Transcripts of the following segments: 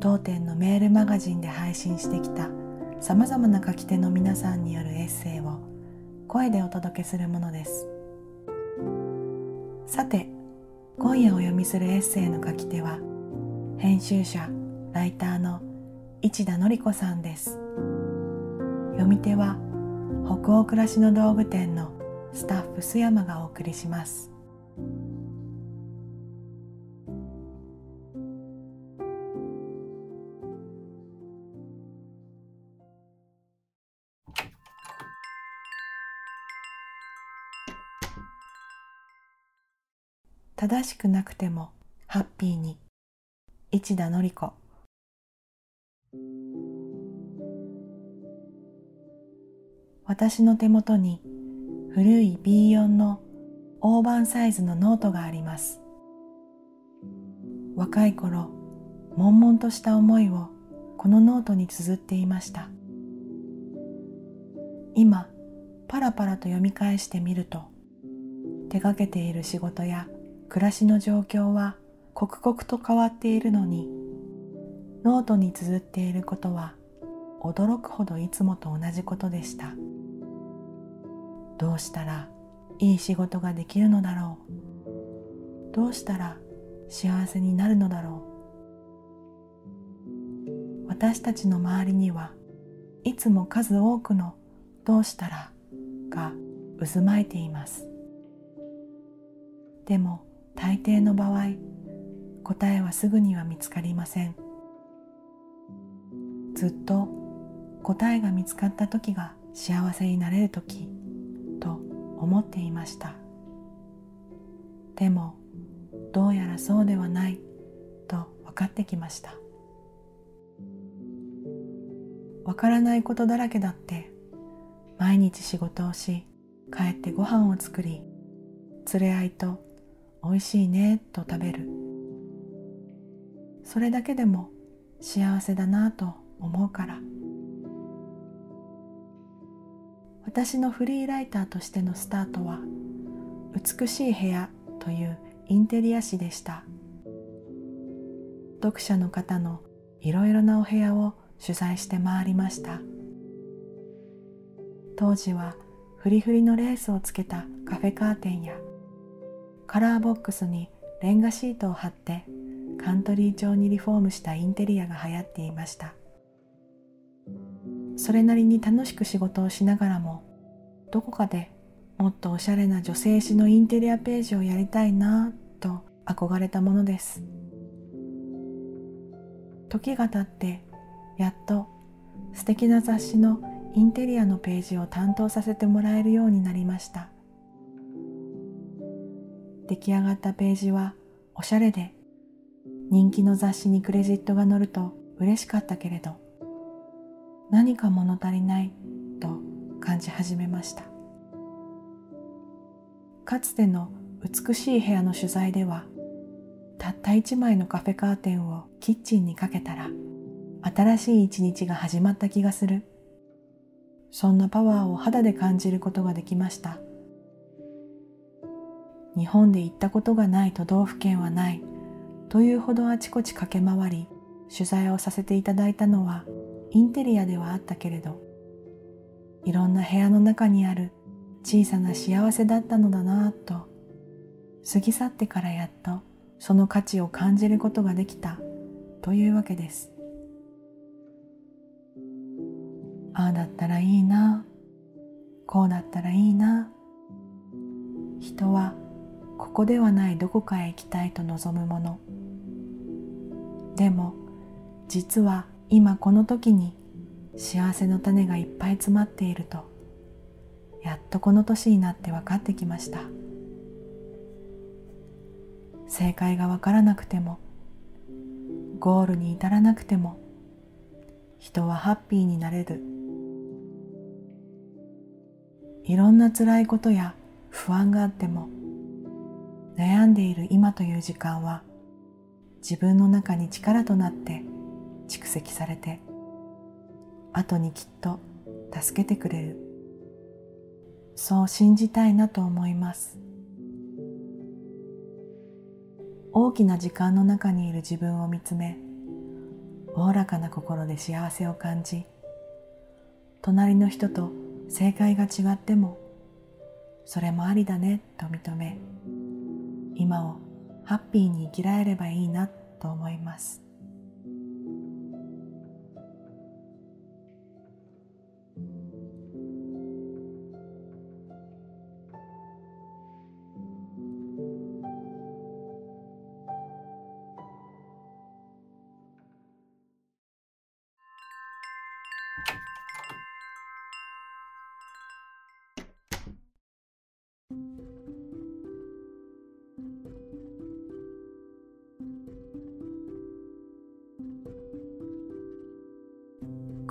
当店のメールマガジンで配信してきたさまざまな書き手の皆さんによるエッセイを声でお届けするものです。さて今夜お読みするエッセイの書き手は編集者ライターの市田典子さんです。読み手は北欧暮らしの道具店のスタッフ須山がお送りします。正しくなくてもハッピーに。市田典子。私の手元に古い B4 の大判サイズのノートがあります。若い頃悶々とした思いをこのノートに綴っていました。今パラパラと読み返してみると手がけている仕事や暮らしの状況は刻々と変わっているのにノートに綴っていることは驚くほどいつもと同じことでした。どうしたらいい仕事ができるのだろう。どうしたら幸せになるのだろう。私たちの周りにはいつも数多くの「どうしたら」が渦巻いています。でも大抵の場合答えはすぐには見つかりません。ずっと答えが見つかった時が幸せになれる時と思っていました。でもどうやらそうではないと分かってきました。わからないことだらけだって毎日仕事をし帰ってご飯を作り連れ合いと美味しいねと食べる。それだけでも幸せだなと思うから。私のフリーライターとしてのスタートは美しい部屋というインテリア誌でした。読者の方のいろいろなお部屋を取材して回りました。当時はフリフリのレースをつけたカフェカーテンやカラーボックスにレンガシートを貼ってカントリー調にリフォームしたインテリアが流行っていました。それなりに楽しく仕事をしながらもどこかでもっとおしゃれな女性誌のインテリアページをやりたいなと憧れたものです。時が経ってやっと素敵な雑誌のインテリアのページを担当させてもらえるようになりました。出来上がったページはおしゃれで人気の雑誌にクレジットが載ると嬉しかったけれど何か物足りないと感じ始めました。かつての美しい部屋の取材ではたった一枚のカフェカーテンをキッチンにかけたら新しい一日が始まった気がする。そんなパワーを肌で感じることができました。日本で行ったことがない都道府県はないというほどあちこち駆け回り取材をさせていただいたのはインテリアではあったけれどいろんな部屋の中にある小さな幸せだったのだなぁと過ぎ去ってからやっとその価値を感じることができたというわけです。ああだったらいいなこうだったらいいな人はここではないどこかへ行きたいと望むもの。でも実は今この時に幸せの種がいっぱい詰まっているとやっとこの年になって分かってきました。正解が分からなくてもゴールに至らなくても人はハッピーになれる。いろんな辛いことや不安があっても悩んでいる今という時間は自分の中に力となって蓄積されて後にきっと助けてくれる。そう信じたいなと思います。大きな時間の中にいる自分を見つめおおらかな心で幸せを感じ隣の人と正解が違ってもそれもありだねと認め今をハッピーに生きられればいいなと思います。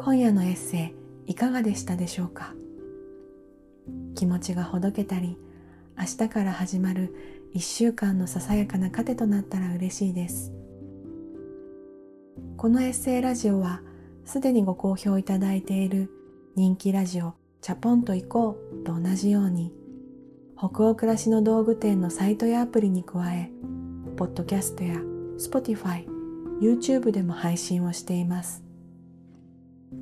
今夜のエッセイいかがでしたでしょうか？気持ちがほどけたり明日から始まる一週間のささやかな糧となったら嬉しいです。このエッセイラジオはすでにご好評いただいている人気ラジオチャポンと行こうと同じように北欧暮らしの道具店のサイトやアプリに加えポッドキャストや Spotify、YouTube でも配信をしています。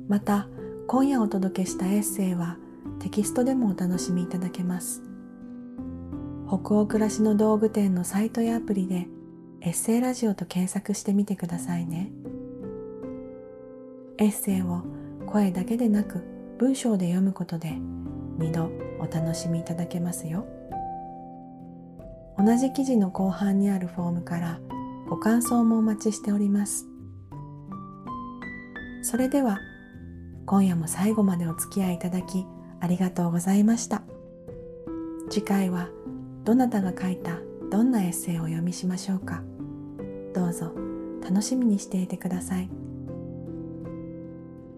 また今夜お届けしたエッセイはテキストでもお楽しみいただけます。北欧暮らしの道具店のサイトやアプリでエッセイラジオと検索してみてくださいね。エッセイを声だけでなく文章で読むことで2度お楽しみいただけますよ。同じ記事の後半にあるフォームからご感想もお待ちしております。それでは今夜も最後までお付き合いいただきありがとうございました。次回はどなたが書いたどんなエッセイをお読みしましょうか。どうぞ楽しみにしていてください。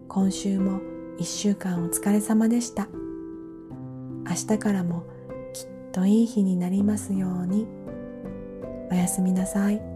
今週も一週間お疲れ様でした。明日からもきっといい日になりますように。おやすみなさい。